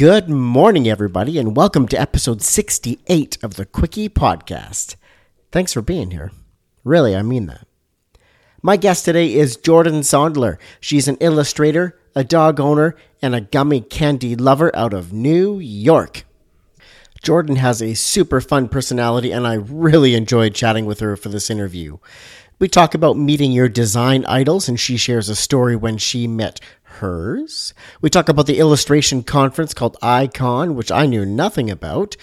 Good morning, everybody, and welcome to episode 68 of the Quickie Podcast. Thanks for being here. Really, I mean that. My guest today is Jordan Sondler. She's an illustrator, a dog owner, and a gummy candy lover out of New York. Jordan has a super fun personality, and I really enjoyed chatting with her for this interview. We talk about meeting your design idols, and she shares a story when she met hers. We talk about the illustration conference called Icon, which I knew nothing about.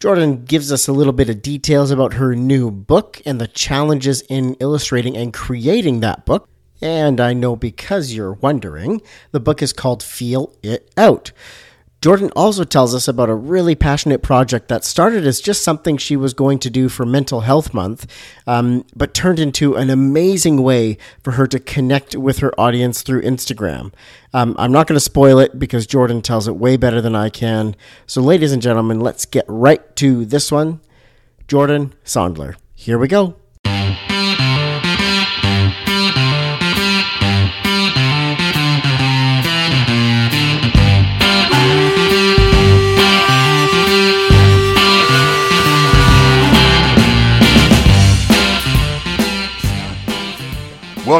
Jordan gives us a little bit of details about her new book and the challenges in illustrating and creating that book. And I know because you're wondering, the book is called Feel It Out. Jordan also tells us about a really passionate project that started as just something she was going to do for Mental Health Month, um, but turned into an amazing way for her to connect with her audience through Instagram. Um, I'm not going to spoil it because Jordan tells it way better than I can. So, ladies and gentlemen, let's get right to this one. Jordan Sondler. Here we go.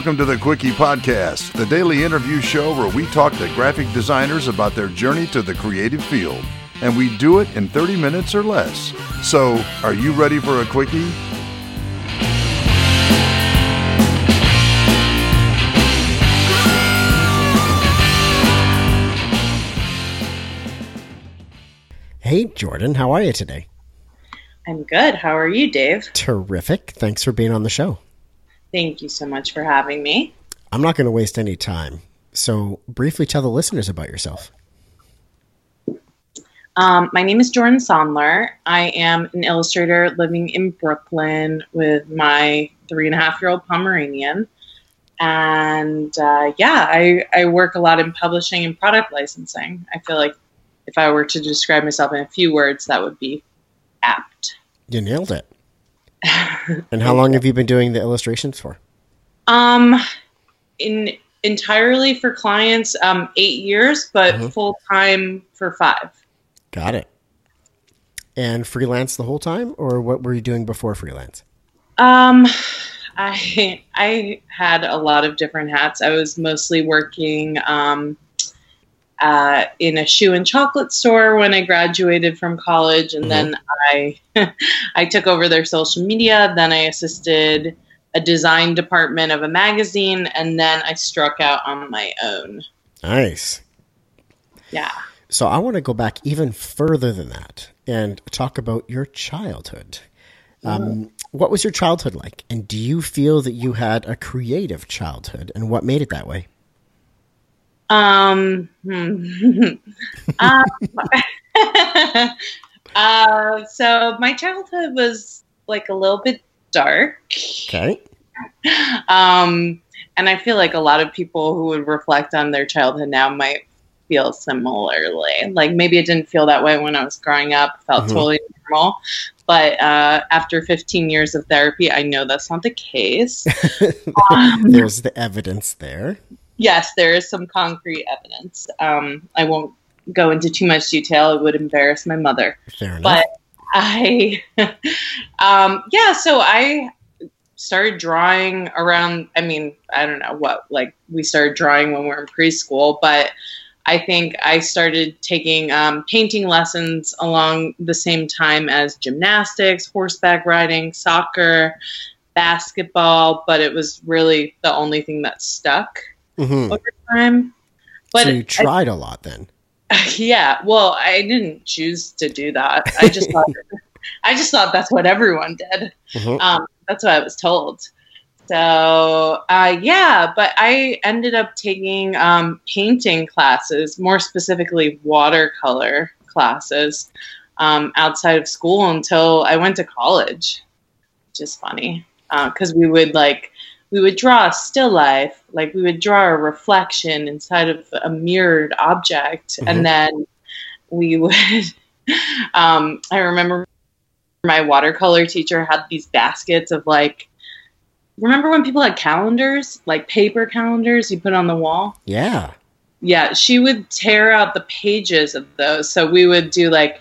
Welcome to the Quickie Podcast, the daily interview show where we talk to graphic designers about their journey to the creative field. And we do it in 30 minutes or less. So, are you ready for a Quickie? Hey, Jordan, how are you today? I'm good. How are you, Dave? Terrific. Thanks for being on the show. Thank you so much for having me. I'm not going to waste any time. So, briefly tell the listeners about yourself. Um, my name is Jordan Sondler. I am an illustrator living in Brooklyn with my three and a half year old Pomeranian. And uh, yeah, I, I work a lot in publishing and product licensing. I feel like if I were to describe myself in a few words, that would be apt. You nailed it. and how long have you been doing the illustrations for? Um, in entirely for clients, um, eight years, but mm-hmm. full time for five. Got it. And freelance the whole time, or what were you doing before freelance? Um, I I had a lot of different hats. I was mostly working um, uh, in a shoe and chocolate store when I graduated from college, and mm-hmm. then I I took over their social media. Then I assisted a design department of a magazine, and then I struck out on my own. Nice. Yeah. So I want to go back even further than that and talk about your childhood. Um. What was your childhood like? And do you feel that you had a creative childhood? And what made it that way? Um, hmm. uh, uh, so my childhood was like a little bit dark. Okay. Um, and I feel like a lot of people who would reflect on their childhood now might feel similarly. Like maybe it didn't feel that way when I was growing up, felt mm-hmm. totally normal. But uh, after 15 years of therapy, I know that's not the case. um, There's the evidence there yes, there is some concrete evidence. Um, I won't go into too much detail; it would embarrass my mother. Fair enough. But I, um, yeah, so I started drawing around. I mean, I don't know what like we started drawing when we were in preschool, but. I think I started taking um, painting lessons along the same time as gymnastics, horseback riding, soccer, basketball, but it was really the only thing that stuck mm-hmm. over time. But so you tried I, a lot then. Yeah. Well, I didn't choose to do that. I just thought I just thought that's what everyone did. Mm-hmm. Um, that's what I was told. So uh, yeah, but I ended up taking um, painting classes, more specifically watercolor classes, um, outside of school until I went to college, which is funny because uh, we would like we would draw a still life, like we would draw a reflection inside of a mirrored object, mm-hmm. and then we would. um, I remember my watercolor teacher had these baskets of like. Remember when people had calendars, like paper calendars you put on the wall? Yeah. yeah, she would tear out the pages of those. So we would do like,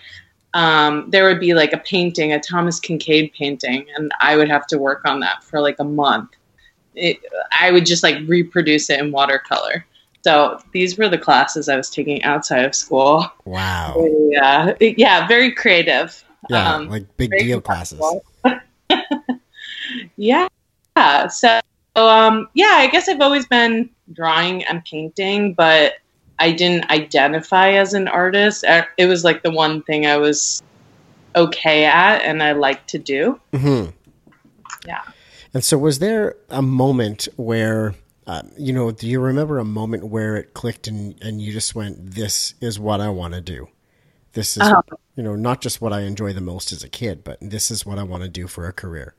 um, there would be like a painting, a Thomas Kinkade painting, and I would have to work on that for like a month. It, I would just like reproduce it in watercolor. So these were the classes I was taking outside of school. Wow. Yeah, yeah, very creative. Yeah, Um, like big deal classes. yeah. So, um, yeah, I guess I've always been drawing and painting, but I didn't identify as an artist. It was like the one thing I was okay at and I liked to do. hmm Yeah. And so, was there a moment where, uh, you know, do you remember a moment where it clicked and, and you just went, this is what I want to do? This is, Uh-huh. you know, not just what I enjoy the most as a kid, but this is what I want to do for a career.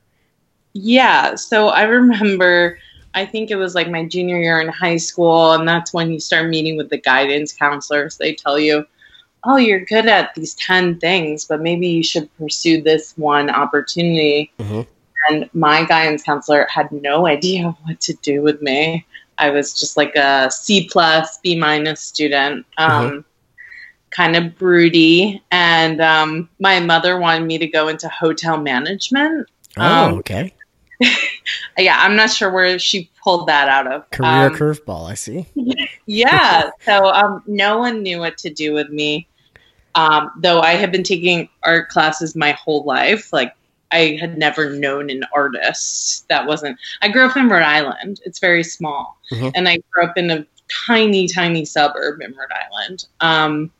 Yeah. So I remember, I think it was like my junior year in high school, and that's when you start meeting with the guidance counselors. They tell you, oh, you're good at these 10 things, but maybe you should pursue this one opportunity. Mhm. And my guidance counselor had no idea what to do with me. I was just like a C plus, B minus student, um, kind of broody. And um, my mother wanted me to go into hotel management. Oh, Um, okay. yeah, I'm not sure where she pulled that out of. Career Um, curveball, I see. yeah, so um, no one knew what to do with me. Um, though I had been taking art classes my whole life, like I had never known an artist that wasn't. I grew up in Rhode Island. It's very small, Mhm. and I grew up in a tiny, tiny suburb in Rhode Island. Um,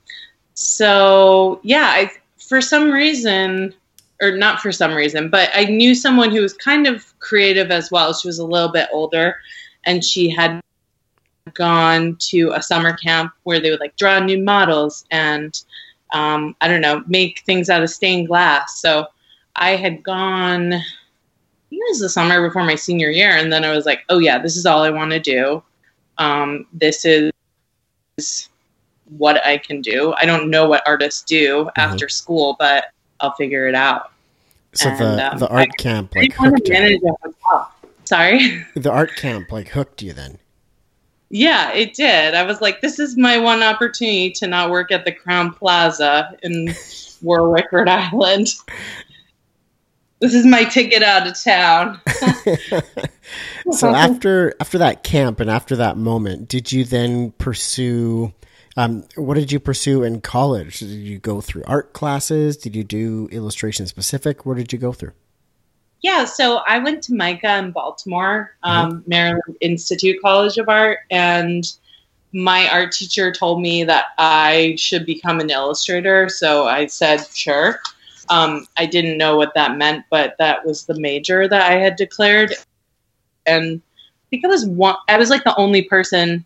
so yeah, I for some reason, or not for some reason, but I knew someone who was kind of creative as well. She was a little bit older, and she had gone to a summer camp where they would like draw new models and um, I don't know, make things out of stained glass. So I had gone, I think it was the summer before my senior year, and then I was like, oh yeah, this is all I want to do. Um, this is what I can do. I don't know what artists do after school, but I'll figure it out. So And, the, um, the art camp like hooked you. manage a hotel. Sorry. The art camp like hooked you then. Yeah, it did. I was like, this is my one opportunity to not work at the Crowne Plaza in Warwick, Rhode Island. This is my ticket out of town. so after after that camp and after that moment, did you then pursue? Um, what did you pursue in college? Did you go through art classes? Did you do illustration specific? Where did you go through? Yeah, so I went to MICA in Baltimore, um, Maryland Institute College of Art, and my art teacher told me that I should become an illustrator. So I said, sure. Um, I didn't know what that meant, but that was the major that I had declared. And I think I was one, I was like the only person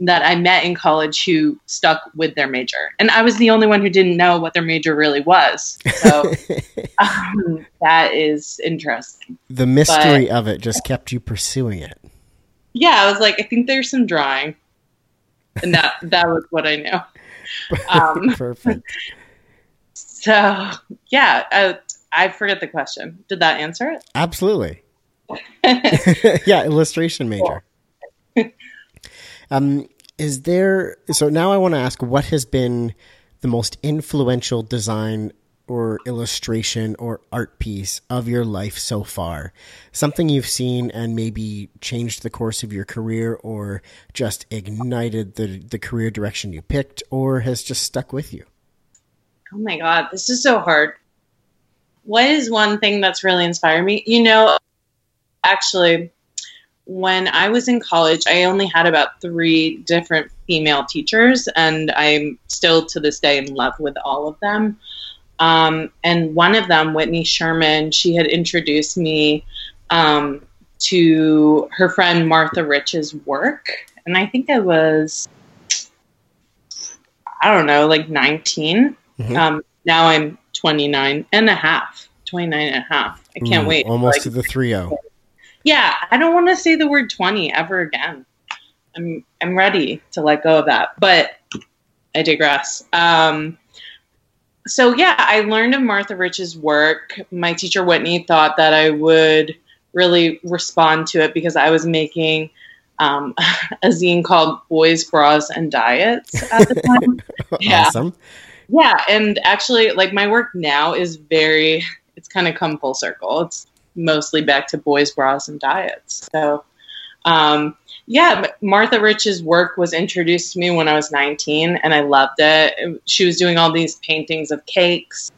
that I met in college who stuck with their major. And I was the only one who didn't know what their major really was. So um, that is interesting. the mystery of it just kept you pursuing it. Yeah, I was like, I think there's some drawing. And that that was what I knew. Um, Perfect. So yeah, I, I forget the question. Did that answer it? Absolutely. yeah, illustration major. um, is there? So now I want to ask, what has been the most influential design or illustration or art piece of your life so far? Something you've seen and maybe changed the course of your career, or just ignited the the career direction you picked, or has just stuck with you. Oh my god, this is so hard. What is one thing that's really inspired me? You know, actually, when I was in college, I only had about three different female teachers, and I'm still to this day in love with all of them. Um, and one of them, Whitney Sherman, she had introduced me um, to her friend Martha Rich's work. And I think I was, I don't know, like 19. Mhm. Um, now I'm 29 and a half, 29 and a half. I can't Ooh, wait. Almost Like, to the three zero. yeah, I don't want to say the word 20 ever again. I'm I'm ready to let go of that, but I digress. Um, so yeah, I learned of Martha Rich's work. My teacher Whitney thought that I would really respond to it because I was making um, a zine called Boys, Bras, and Diets at the time. yeah. Awesome. Yeah, and actually, like my work now is very, it's kind of come full circle. It's mostly back to boys, bras, and diets. So, um, yeah, Martha Rich's work was introduced to me when I was 19, and I loved it. She was doing all these paintings of cakes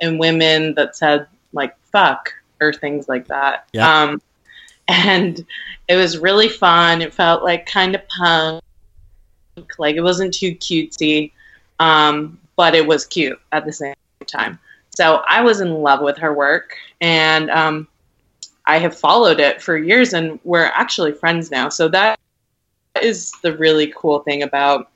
and women that said, like, fuck, or things like that. Yeah. Um, and it was really fun. It felt like kind of punk, like it wasn't too cutesy. Um, but it was cute at the same time. So I was in love with her work, and um, I have followed it for years, and we're actually friends now. So that is the really cool thing about,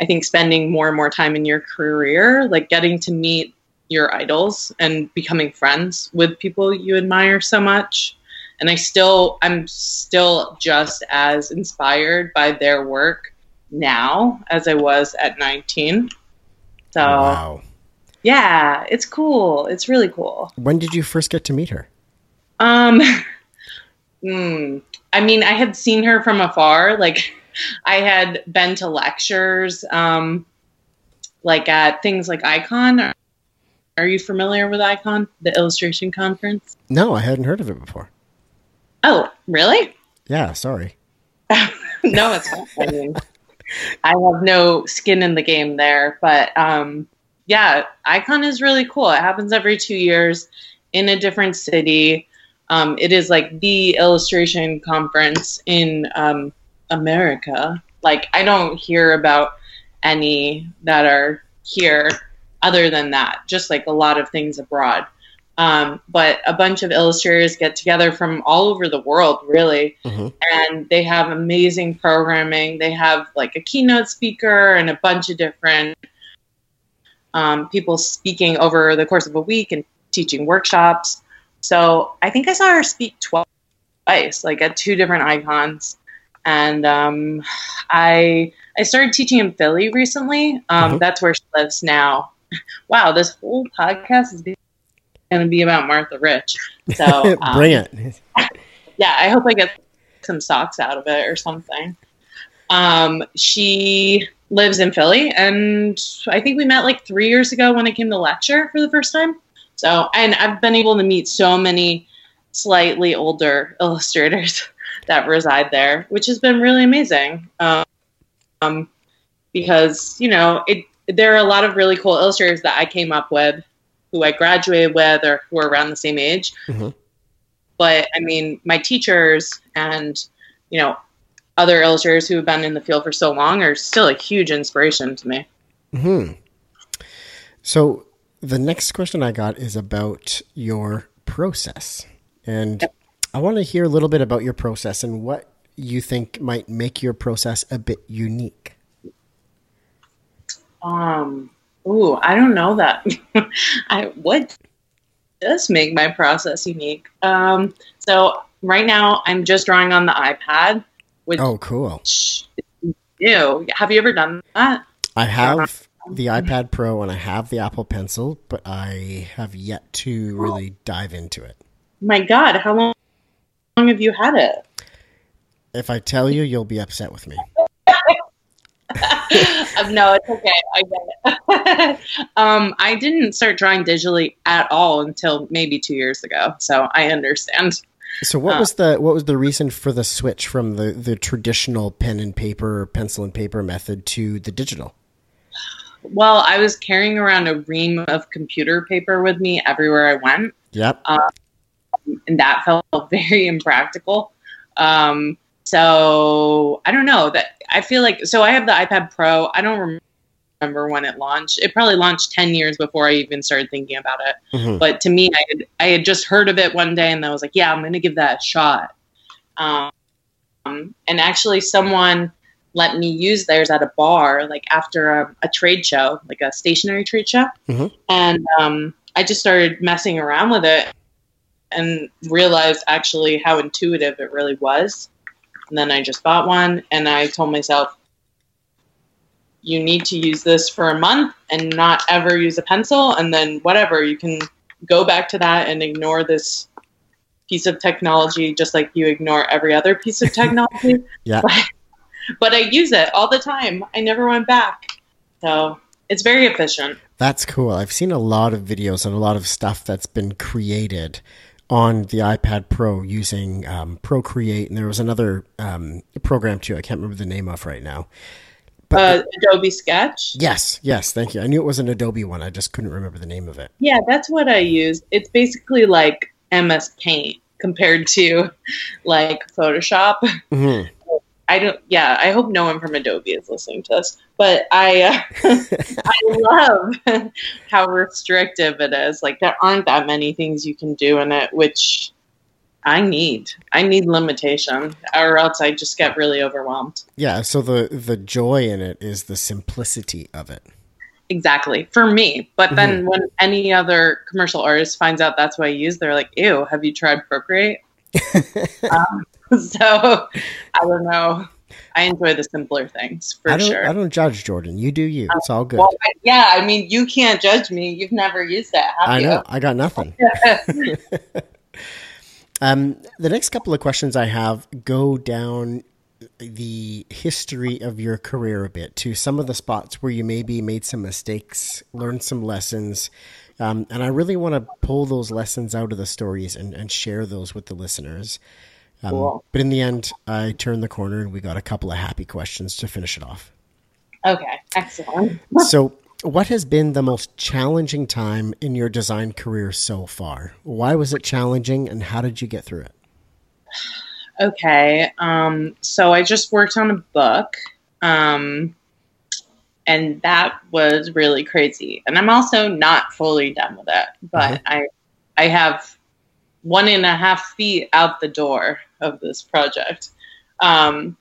I think, spending more and more time in your career, like getting to meet your idols and becoming friends with people you admire so much. And I still, I'm still just as inspired by their work now as I was at 19. So wow. yeah, it's cool. It's really cool. When did you first get to meet her? Um, mm, I mean, I had seen her from afar. Like, I had been to lectures, um, like at things like Icon. Are, are you familiar with Icon, the illustration conference? No, I hadn't heard of it before. Oh, really? Yeah, sorry. no, it's not. I have no skin in the game there, but um, yeah, Icon is really cool. It happens every two years in a different city. Um, it is like the illustration conference in um, America. Like I don't hear about any that are here other than that. Just like a lot of things abroad. Um, but a bunch of illustrators get together from all over the world, really, mm-hmm. and they have amazing programming. They have like a keynote speaker and a bunch of different um, people speaking over the course of a week and teaching workshops. So I think I saw her speak twice, like at two different icons. And um, I I started teaching in Philly recently. Um, mm-hmm. That's where she lives now. Wow, this whole podcast is going to be about Martha Rich. So um, bring it. yeah, I hope I get some socks out of it or something. Um, she lives in Philly, and I think we met like three years ago when I came to lecture for the first time. So, and I've been able to meet so many slightly older illustrators that reside there, which has been really amazing. Um, because you know, it there are a lot of really cool illustrators that I came up with who I graduated with or who are around the same age. Mm-hmm. But I mean, my teachers and, you know, other illustrators who have been in the field for so long are still a huge inspiration to me. Hmm. So the next question I got is about your process. And I want to hear a little bit about your process and what you think might make your process a bit unique. Um, Ooh, I don't know that. I what does make my process unique? Um, so right now I'm just drawing on the iPad. Which oh, cool. Ew. Have you ever done that? I have the iPad Pro and I have the Apple Pencil, but I have yet to really dive into it. My God, how long have you had it? If I tell you, you'll be upset with me. no, it's okay. I get it. um, I didn't start drawing digitally at all until maybe two years ago, so I understand. So what uh, was the what was the reason for the switch from the the traditional pen and paper, pencil and paper method to the digital? Well, I was carrying around a ream of computer paper with me everywhere I went. Yep. Um, and that felt very impractical. Um, so I don't know that I feel like so I have the iPad Pro. I don't remember when it launched. It probably launched 10 years before I even started thinking about it. Mm-hmm. But to me, I had, I had just heard of it one day and I was like, yeah, I'm going to give that a shot. Um, and actually, someone let me use theirs at a bar, like after a, a trade show, like a stationery trade show. Mm-hmm. And um, I just started messing around with it and realized actually how intuitive it really was. And then I just bought one and I told myself, you need to use this for a month and not ever use a pencil. And then whatever, you can go back to that and ignore this piece of technology just like you ignore every other piece of technology. Yeah. But, but I use it all the time. I never went back. So it's very efficient. That's cool. I've seen a lot of videos and a lot of stuff that's been created on the iPad Pro using um, Procreate, and there was another um, program too. I can't remember the name of right now. Uh, Adobe Sketch. Yes, yes, thank you. I knew it was an Adobe one. I just couldn't remember the name of it. Yeah, that's what I use. It's basically like MS Paint compared to like Photoshop. Mhm. I don't. Yeah, I hope no one from Adobe is listening to this, but I uh, I love how restrictive it is. Like there aren't that many things you can do in it, which I need. I need limitation, or else I just get really overwhelmed. Yeah, so the the joy in it is the simplicity of it. Exactly for me. But then when any other commercial artist finds out that's what I use, they're like, "Ew, have you tried Procreate?" um, so I don't know. I enjoy the simpler things for I don't sure. I don't judge Jordan. You do you. It's all good. Well, yeah, I mean, you can't judge me. You've never used that, I you? know. I got nothing. Um, the next couple of questions I have go down the history of your career a bit to some of the spots where you maybe made some mistakes, learned some lessons. Um, and I really want to pull those lessons out of the stories and, and share those with the listeners. Um, Cool. But in the end, I turned the corner and we got a couple of happy questions to finish it off. Okay, excellent. So, what has been the most challenging time in your design career so far? Why was it challenging and how did you get through it? Okay, um, so I just worked on a book, um, and that was really crazy. And I'm also not fully done with it, but I, I have one and a half feet out the door of this project. Um,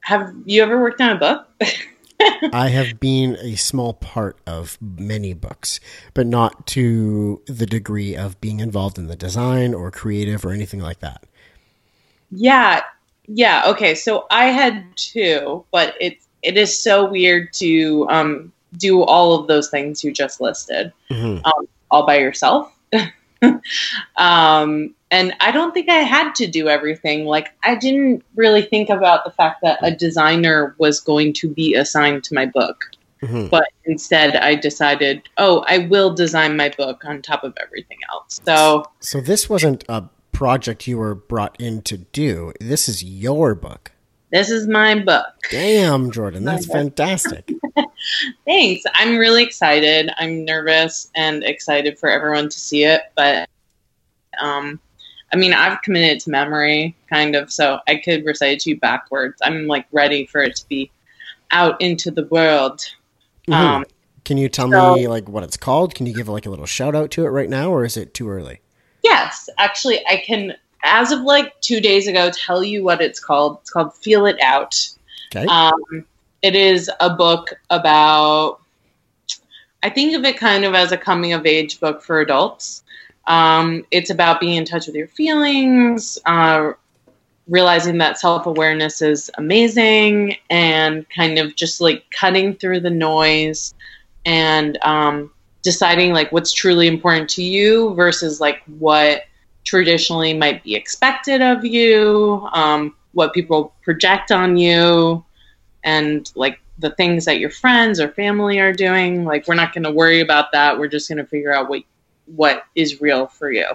have you ever worked on a book? I have been a small part of many books, but not to the degree of being involved in the design or creative or anything like that. Yeah, yeah. Okay, so I had two, but it it is so weird to um, do all of those things you just listed Mhm. um, all by yourself. um, and I don't think I had to do everything. Like I didn't really think about the fact that a designer was going to be assigned to my book. Mhm. But instead, I decided, oh, I will design my book on top of everything else. So So, this wasn't a project you were brought in to do. This is your book. this is my book. Damn, Jordan, that's fantastic. Thanks. I'm really excited. I'm nervous and excited for everyone to see it. But, um, I mean, I've committed to memory, kind of, so I could recite it to you backwards. I'm like ready for it to be out into the world. Mhm. Um, Can you tell so- me like what it's called? Can you give like a little shout out to it right now, or is it too early? yes, actually, I can, as of like two days ago, tell you what it's called. It's called Feel It Out. Okay. Um, it is a book about, I think of it kind of as a coming of age book for adults. Um, it's about being in touch with your feelings, uh, realizing that self awareness is amazing, and kind of just like cutting through the noise and um, deciding like what's truly important to you versus like what traditionally might be expected of you, um, what people project on you, and like the things that your friends or family are doing. Like we're not going to worry about that. We're just going to figure out what what is real for you.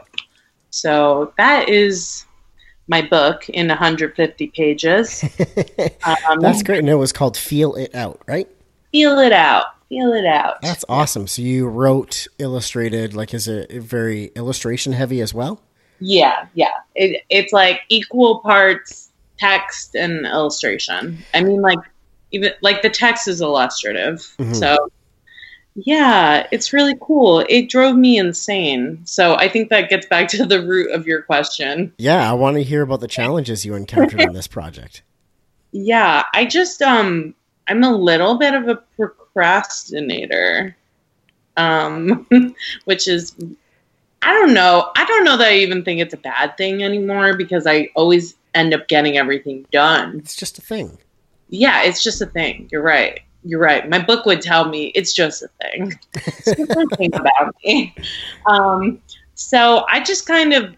So that is my book in 150 pages. Um, That's great. And it was called Feel It Out, right? Feel it out. Feel it out. That's awesome. So you wrote, illustrated, like is it very illustration heavy as well? Yeah, yeah. It, it's like equal parts text and illustration. I mean, like even like the text is illustrative. Mhm. So yeah, it's really cool. It drove me insane. So I think that gets back to the root of your question. Yeah, I want to hear about the challenges you encountered in this project. Yeah, I just um I'm a little bit of a procrastinator. Um which is I don't know. I don't know that I even think it's a bad thing anymore because I always end up getting everything done. It's just a thing. Yeah, it's just a thing. You're right. You're right. My book would tell me it's just a thing. It's just a thing about me. Um, so I just kind of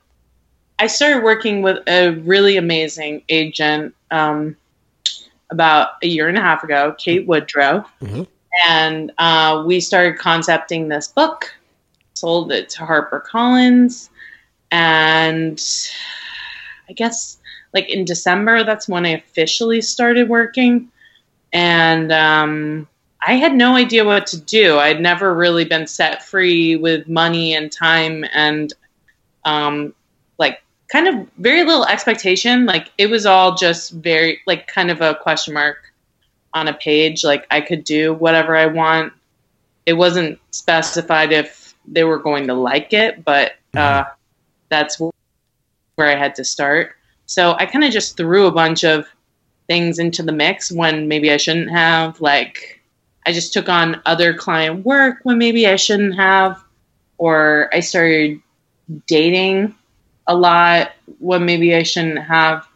I started working with a really amazing agent um, about a year and a half ago, Kate Woodrow, Mhm. and uh, we started concepting this book. Sold it to HarperCollins, and I guess like in December, that's when I officially started working. And um, I had no idea what to do. I'd never really been set free with money and time and um, like kind of very little expectation. Like it was all just very like kind of a question mark on a page. Like I could do whatever I want. It wasn't specified if they were going to like it, but uh, that's where I had to start. So I kind of just threw a bunch of things into the mix when maybe I shouldn't have. Like I just took on other client work when maybe I shouldn't have, or I started dating a lot when maybe I shouldn't have.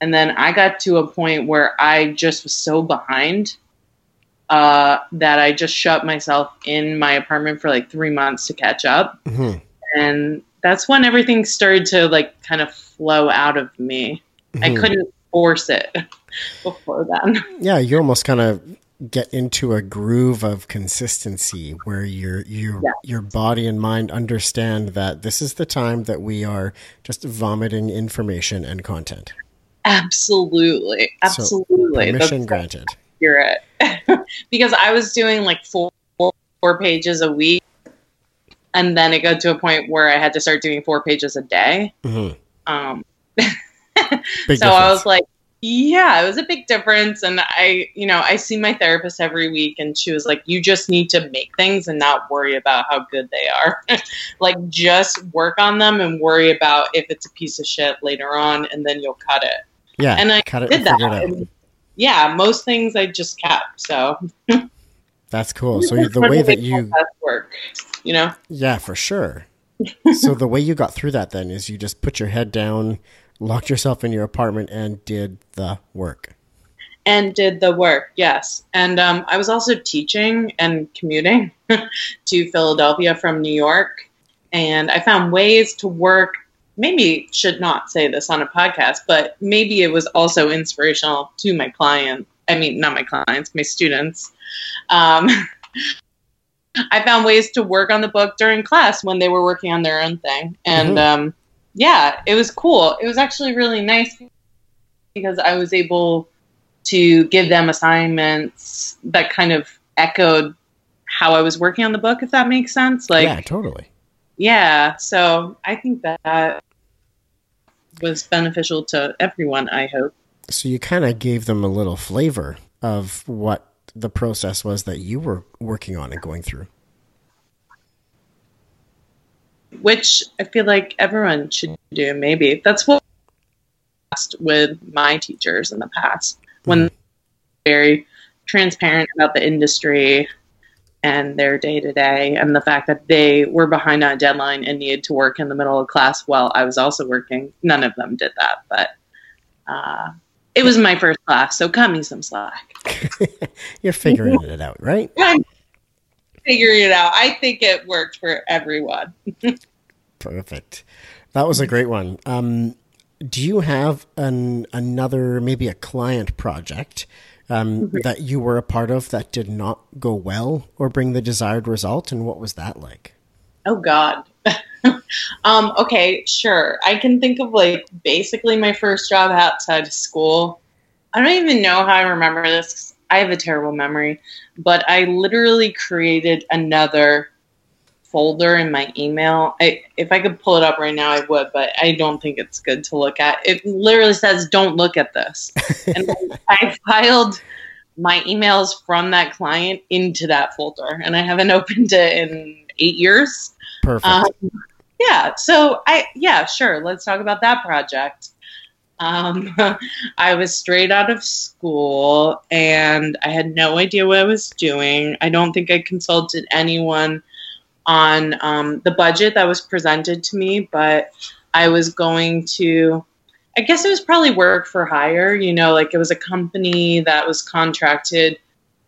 And then I got to a point where I just was so behind uh, that I just shut myself in my apartment for like three months to catch up. Mhm. And that's when everything started to like kind of flow out of me. I Mhm. couldn't force it before then. Yeah, you almost kind of get into a groove of consistency where your your Yeah. your body and mind understand that this is the time that we are just vomiting information and content. Absolutely. So, Absolutely. Permission That's granted. accurate. because I was doing like four, four pages a week. And then it got to a point where I had to start doing four pages a day. Mhm. Um, so difference. I was like, yeah, it was a big difference. And I, you know, I see my therapist every week, and she was like, you just need to make things and not worry about how good they are. like, just work on them and worry about if it's a piece of shit later on, and then you'll cut it. yeah, and I cut it did that. it yeah, most things I just kept. So That's cool. So the way that you work, you know. Yeah, for sure. so the way you got through that then is you just put your head down, locked yourself in your apartment, and did the work. and did the work yes and um, i was also teaching and commuting to philadelphia from new york and i found ways to work maybe should not say this on a podcast but maybe it was also inspirational to my client i mean not my clients my students um, i found ways to work on the book during class when they were working on their own thing and Mhm. um, yeah it was cool it was actually really nice because i was able to give them assignments that kind of echoed how I was working on the book, if that makes sense. Like, yeah, totally. yeah, so I think that was beneficial to everyone, I hope. So you kind of gave them a little flavor of what the process was that you were working on and going through. Which I feel like everyone should do, maybe. That's what asked with my teachers in the past when they're very transparent about the industry and their day to day and the fact that they were behind on a deadline and needed to work in the middle of class while I was also working. None of them did that, but uh, it was my first class, so cut me some slack. You're figuring it out, right? I'm figuring it out. I think it worked for everyone. Perfect. That was a great one. Um, do you have an another maybe a client project um, that you were a part of that did not go well or bring the desired result, and what was that like? Oh God. um, okay, sure. I can think of like basically my first job outside of school. I don't even know how I remember this. I have a terrible memory, but I literally created another folder in my email. I, if I could pull it up right now, I would, but I don't think it's good to look at. It literally says, "Don't look at this," and I filed my emails from that client into that folder, and I haven't opened it in eight years. Perfect. Um, yeah. So I yeah sure. Let's talk about that project. Um, I was straight out of school and I had no idea what I was doing. I don't think I consulted anyone on um, the budget that was presented to me, but I was going to. I guess it was probably work for hire. You know, like it was a company that was contracted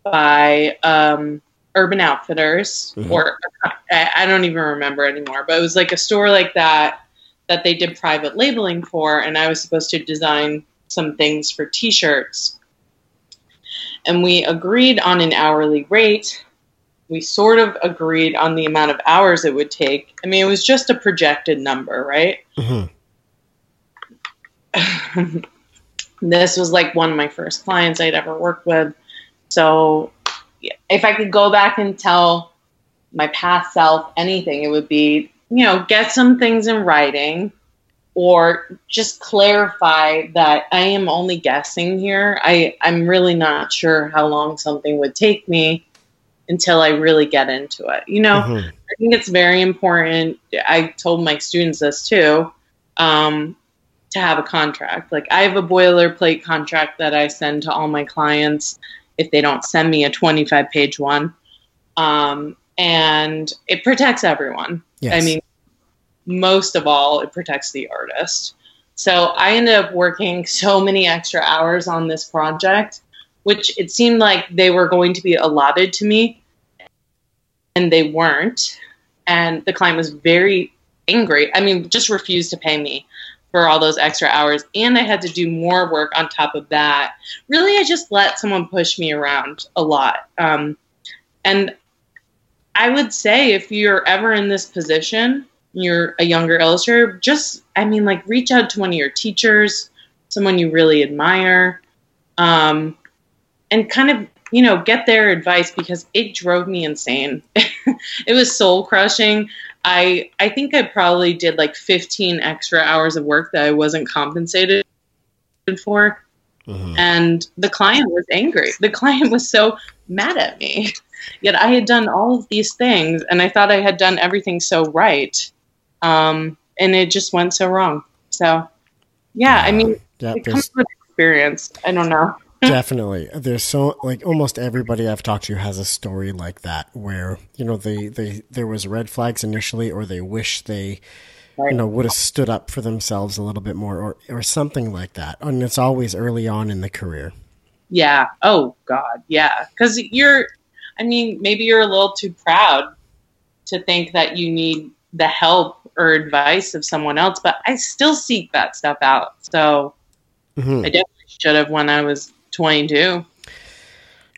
by um, Urban Outfitters, Mhm. or I, I don't even remember anymore. But it was like a store like that that they did private labeling for, and I was supposed to design some things for t shirts. And we agreed on an hourly rate. We sort of agreed on the amount of hours it would take. I mean, it was just a projected number, right? Mhm. this was like one of my first clients I'd ever worked with. So if I could go back and tell my past self anything, it would be, you know, get some things in writing or just clarify that I am only guessing here. I, I'm really not sure how long something would take me until I really get into it. You know, Mhm. I think it's very important. I told my students this too um, to have a contract. Like, I have a boilerplate contract that I send to all my clients if they don't send me a 25 page one. Um, and it protects everyone. Yes. I mean, most of all, it protects the artist. So I ended up working so many extra hours on this project, which it seemed like they were going to be allotted to me, and they weren't. And the client was very angry. I mean, just refused to pay me for all those extra hours. And I had to do more work on top of that. Really, I just let someone push me around a lot. Um, and I would say if you're ever in this position, you're a younger illustrator, just, I mean, like reach out to one of your teachers, someone you really admire, um, and kind of, you know, get their advice because it drove me insane. it was soul crushing. I I think I probably did like 15 extra hours of work that I wasn't compensated for. Mhm. And the client was angry. The client was so mad at me. Yet I had done all of these things and I thought I had done everything so right. Um, and it just went so wrong. So, yeah, I mean, Yeah, it comes with experience. I don't know. definitely there's so like almost everybody I've talked to has a story like that where you know they they there was red flags initially or they wish they you know would have stood up for themselves a little bit more or or something like that and it's always early on in the career Yeah. Oh, God. Yeah. Because you're, I mean, maybe you're a little too proud to think that you need the help or advice of someone else, but I still seek that stuff out. So Mhm. I definitely should have when I was 22.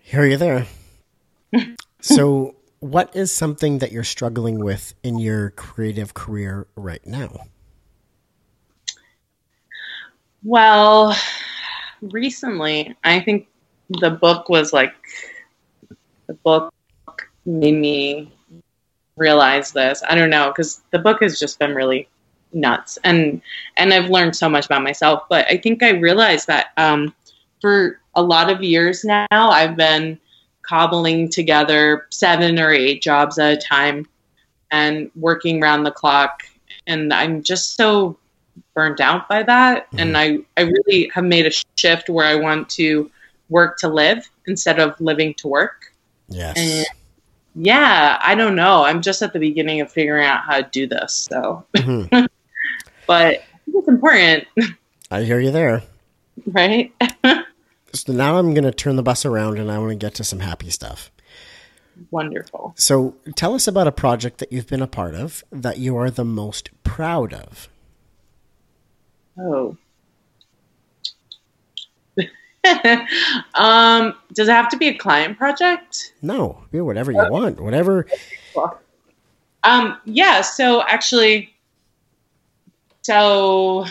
Hear you there. so, what is something that you're struggling with in your creative career right now? Well, recently, I think the book was like, the book made me realize this. I don't know, because the book has just been really nuts and and I've learned so much about myself but I think I realized that um, for a lot of years now I've been cobbling together seven or eight jobs at a time and working around the clock and I'm just so burnt out by that and I I really have made a shift where I want to work to live instead of living to work Yes. and yeah, I don't know. I'm just at the beginning of figuring out how to do this. So, Mhm. but it's important, I hear you there. right? So now I'm going to turn the bus around and I want to get to some happy stuff. Wonderful. So, tell us about a project that you've been a part of that you are the most proud of. Oh. um, does it have to be a client project? No, do whatever you want. Whatever. Um, yeah, so actually, so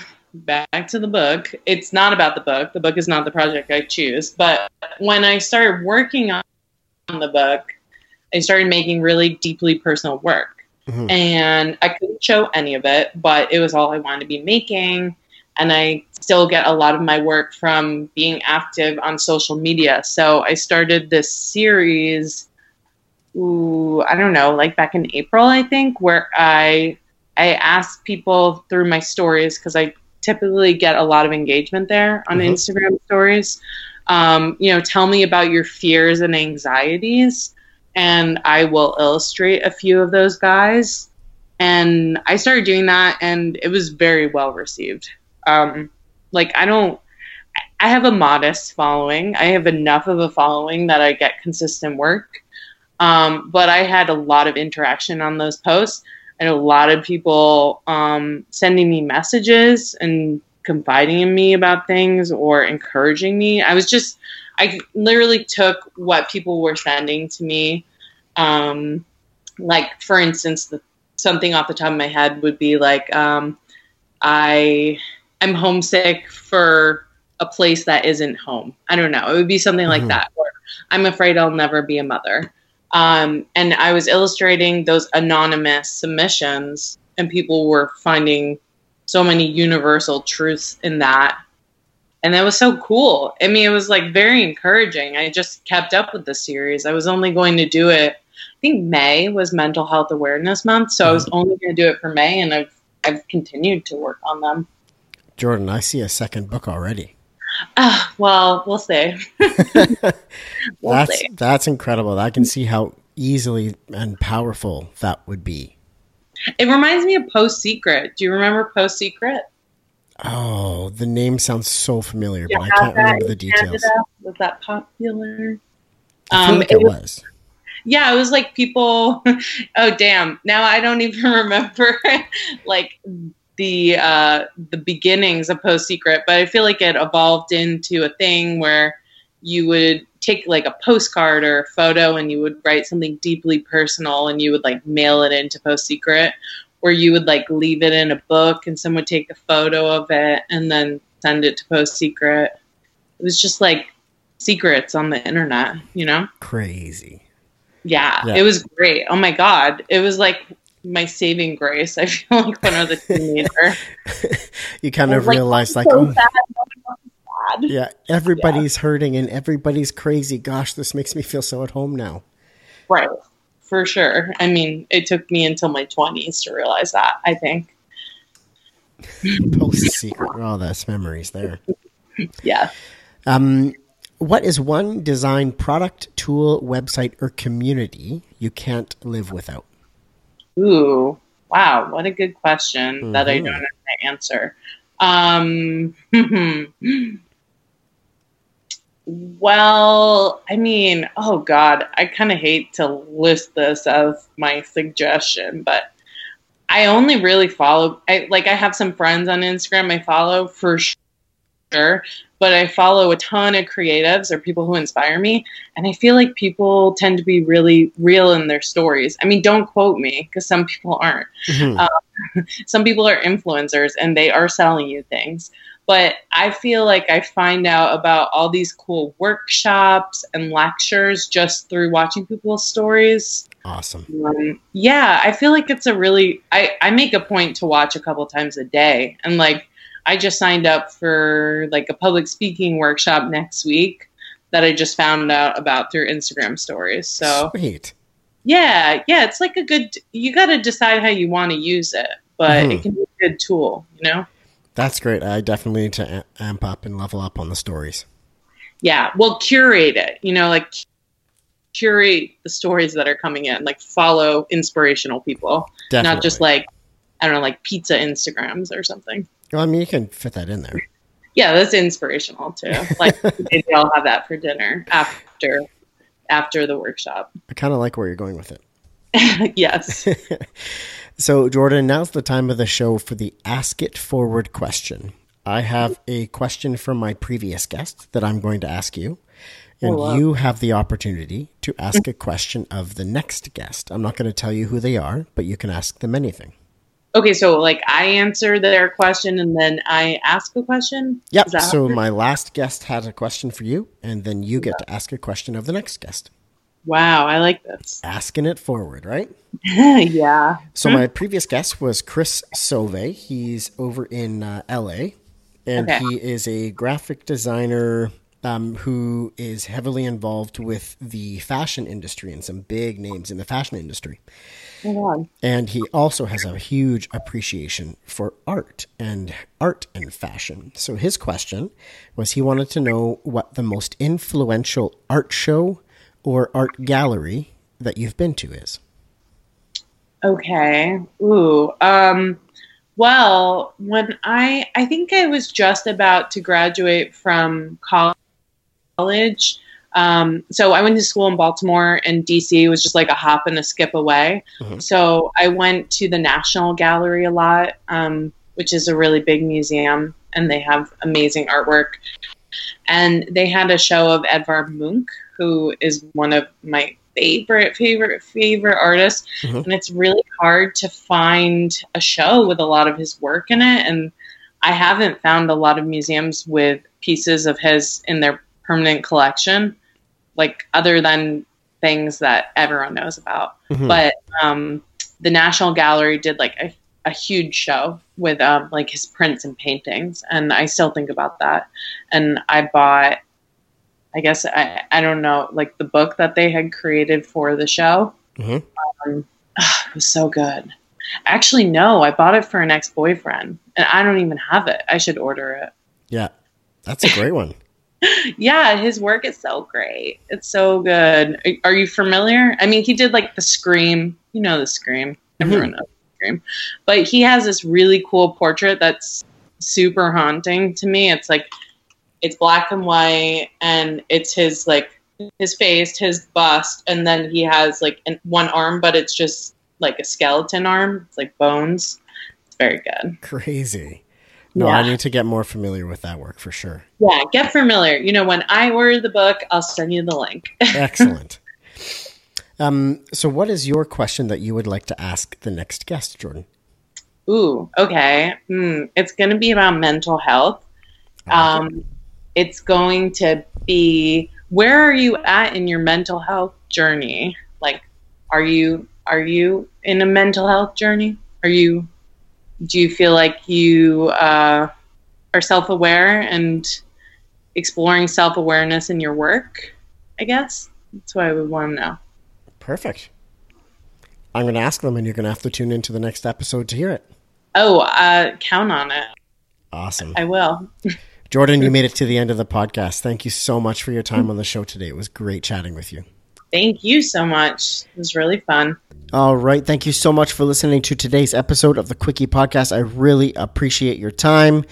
back to the book. It's not about the book. The book is not the project I choose. But when I started working on the book, I started making really deeply personal work. Mhm. And I couldn't show any of it, but it was all I wanted to be making. And I still get a lot of my work from being active on social media. So I started this series ooh, I don't know, like back in April, I think, where I I asked people through my stories because I typically get a lot of engagement there on Mhm. Instagram stories. Um, you know, tell me about your fears and anxieties, and I will illustrate a few of those guys. And I started doing that, and it was very well received. Um, like I don't. I have a modest following. I have enough of a following that I get consistent work. Um, but I had a lot of interaction on those posts. Had a lot of people um, sending me messages and confiding in me about things or encouraging me. I was just, I literally took what people were sending to me. Um, like, for instance, the, something off the top of my head would be like, um, I, I'm homesick for a place that isn't home. I don't know. It would be something like mm-hmm. that. Or I'm afraid I'll never be a mother. Um, and I was illustrating those anonymous submissions, and people were finding so many universal truths in that. And that was so cool. I mean, it was like very encouraging. I just kept up with the series. I was only going to do it. I think May was Mental Health Awareness Month, so I was mm-hmm. only going to do it for May, and I've I've continued to work on them. Jordan, I see a second book already. Uh, well, we'll see. we'll that's see. that's incredible. I can see how easily and powerful that would be. It reminds me of Post Secret. Do you remember Post Secret? Oh, the name sounds so familiar, yeah, but I can't remember the details. Canada? Was that popular? I um, it, it was, was. Yeah, it was like people. oh, damn! Now I don't even remember like the uh, the beginnings of Post Secret, but I feel like it evolved into a thing where you would take like a postcard or a photo and you would write something deeply personal and you would like mail it into Post Secret, or you would like leave it in a book and someone would take a photo of it and then send it to Post Secret. It was just like secrets on the internet, you know? Crazy. Yeah, yeah, it was great. Oh my god, it was like my saving grace. I feel like when I was a teenager, you kind of realize like, so oh, yeah, everybody's yeah. hurting and everybody's crazy. Gosh, this makes me feel so at home now. Right, for sure. I mean, it took me until my twenties to realize that. I think. Post secret. Oh, that's memories there. yeah. Um, what is one design product, tool, website, or community you can't live without? Ooh, wow, what a good question mm-hmm. that I don't mm-hmm. to answer. Um, well, I mean, oh God, I kind of hate to list this as my suggestion, but I only really follow. I like I have some friends on Instagram I follow for sure, but I follow a ton of creatives or people who inspire me. And I feel like people tend to be really real in their stories. I mean, don't quote me because some people aren't. Mm-hmm. Um, some people are influencers and they are selling you things. But I feel like I find out about all these cool workshops and lectures just through watching people's stories. Awesome. Um, yeah, I feel like it's a really, I, I make a point to watch a couple times a day. And like, I just signed up for like a public speaking workshop next week that I just found out about through Instagram stories. So sweet. Yeah, yeah, it's like a good. You got to decide how you want to use it, but mm-hmm. it can be a good tool. You know. That's great. I definitely need to amp up and level up on the stories. Yeah, well, curate it. You know, like curate the stories that are coming in. Like follow inspirational people, definitely. not just like I don't know, like pizza Instagrams or something. Well, I mean, you can fit that in there. Yeah, that's inspirational too. Like maybe I'll have that for dinner after after the workshop. I kind of like where you're going with it. yes. so, Jordan, now's the time of the show for the Ask It Forward question. I have a question from my previous guest that I'm going to ask you. And oh, wow. you have the opportunity to ask a question of the next guest. I'm not going to tell you who they are, but you can ask them anything. Okay, so like I answer their question and then I ask a question. Yep. So my last guest had a question for you, and then you get yeah. to ask a question of the next guest. Wow, I like this. Asking it forward, right? yeah. So my previous guest was Chris Sauve. He's over in uh, LA, and okay. he is a graphic designer um, who is heavily involved with the fashion industry and some big names in the fashion industry. And he also has a huge appreciation for art and art and fashion. So his question was he wanted to know what the most influential art show or art gallery that you've been to is. Okay. Ooh. Um well, when I I think I was just about to graduate from college Um, so I went to school in Baltimore, and DC was just like a hop and a skip away. Mhm. So I went to the National Gallery a lot, um, which is a really big museum, and they have amazing artwork. And they had a show of Edvard Munch, who is one of my favorite, favorite, favorite artists. Mhm. And it's really hard to find a show with a lot of his work in it. And I haven't found a lot of museums with pieces of his in their permanent collection, like other than things that everyone knows about. Mhm. But um, the National Gallery did like a, a huge show with um, like his prints and paintings, and I still think about that. And I bought, I guess I I don't know, like the book that they had created for the show. Mhm. Um, it was so good. Actually, no, I bought it for an ex boyfriend, and I don't even have it. I should order it. yeah, that's a great one. Yeah, his work is so great. It's so good. Are- Are you familiar? I mean, he did like the Scream. You know the Scream. Mm-hmm. Everyone knows the Scream. But he has this really cool portrait that's super haunting to me. It's like it's black and white, and it's his like his face, his bust, and then he has like an, one arm, but it's just like a skeleton arm. It's like bones. It's very good. Crazy. No, I need to get more familiar with that work for sure. Yeah, get familiar. You know, when I order the book, I'll send you the link. Excellent. um, so, what is your question that you would like to ask the next guest, Jordan? Ooh, okay. Hmm. It's going to be about mental health. Um, it's going to be where are you at in your mental health journey? Like, are you are you in a mental health journey? Are you do you feel like you uh, are self aware and exploring self awareness in your work? I guess that's what I would want to know. Perfect. I'm going to ask them, and you're going to have to tune into the next episode to hear it. Oh, uh, count on it. Awesome. I will. Jordan, you made it to the end of the podcast. Thank you so much for your time on the show today. It was great chatting with you. Thank you so much. It was really fun. All right. Thank you so much for listening to today's episode of the Quickie Podcast. I really appreciate your time.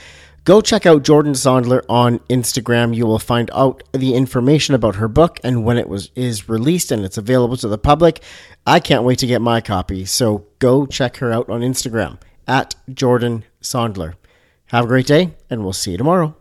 Go check out Jordan Sondler on Instagram. You will find out the information about her book and when it was is released and it's available to the public. I can't wait to get my copy. So go check her out on Instagram at Jordan Sondler. Have a great day, and we'll see you tomorrow.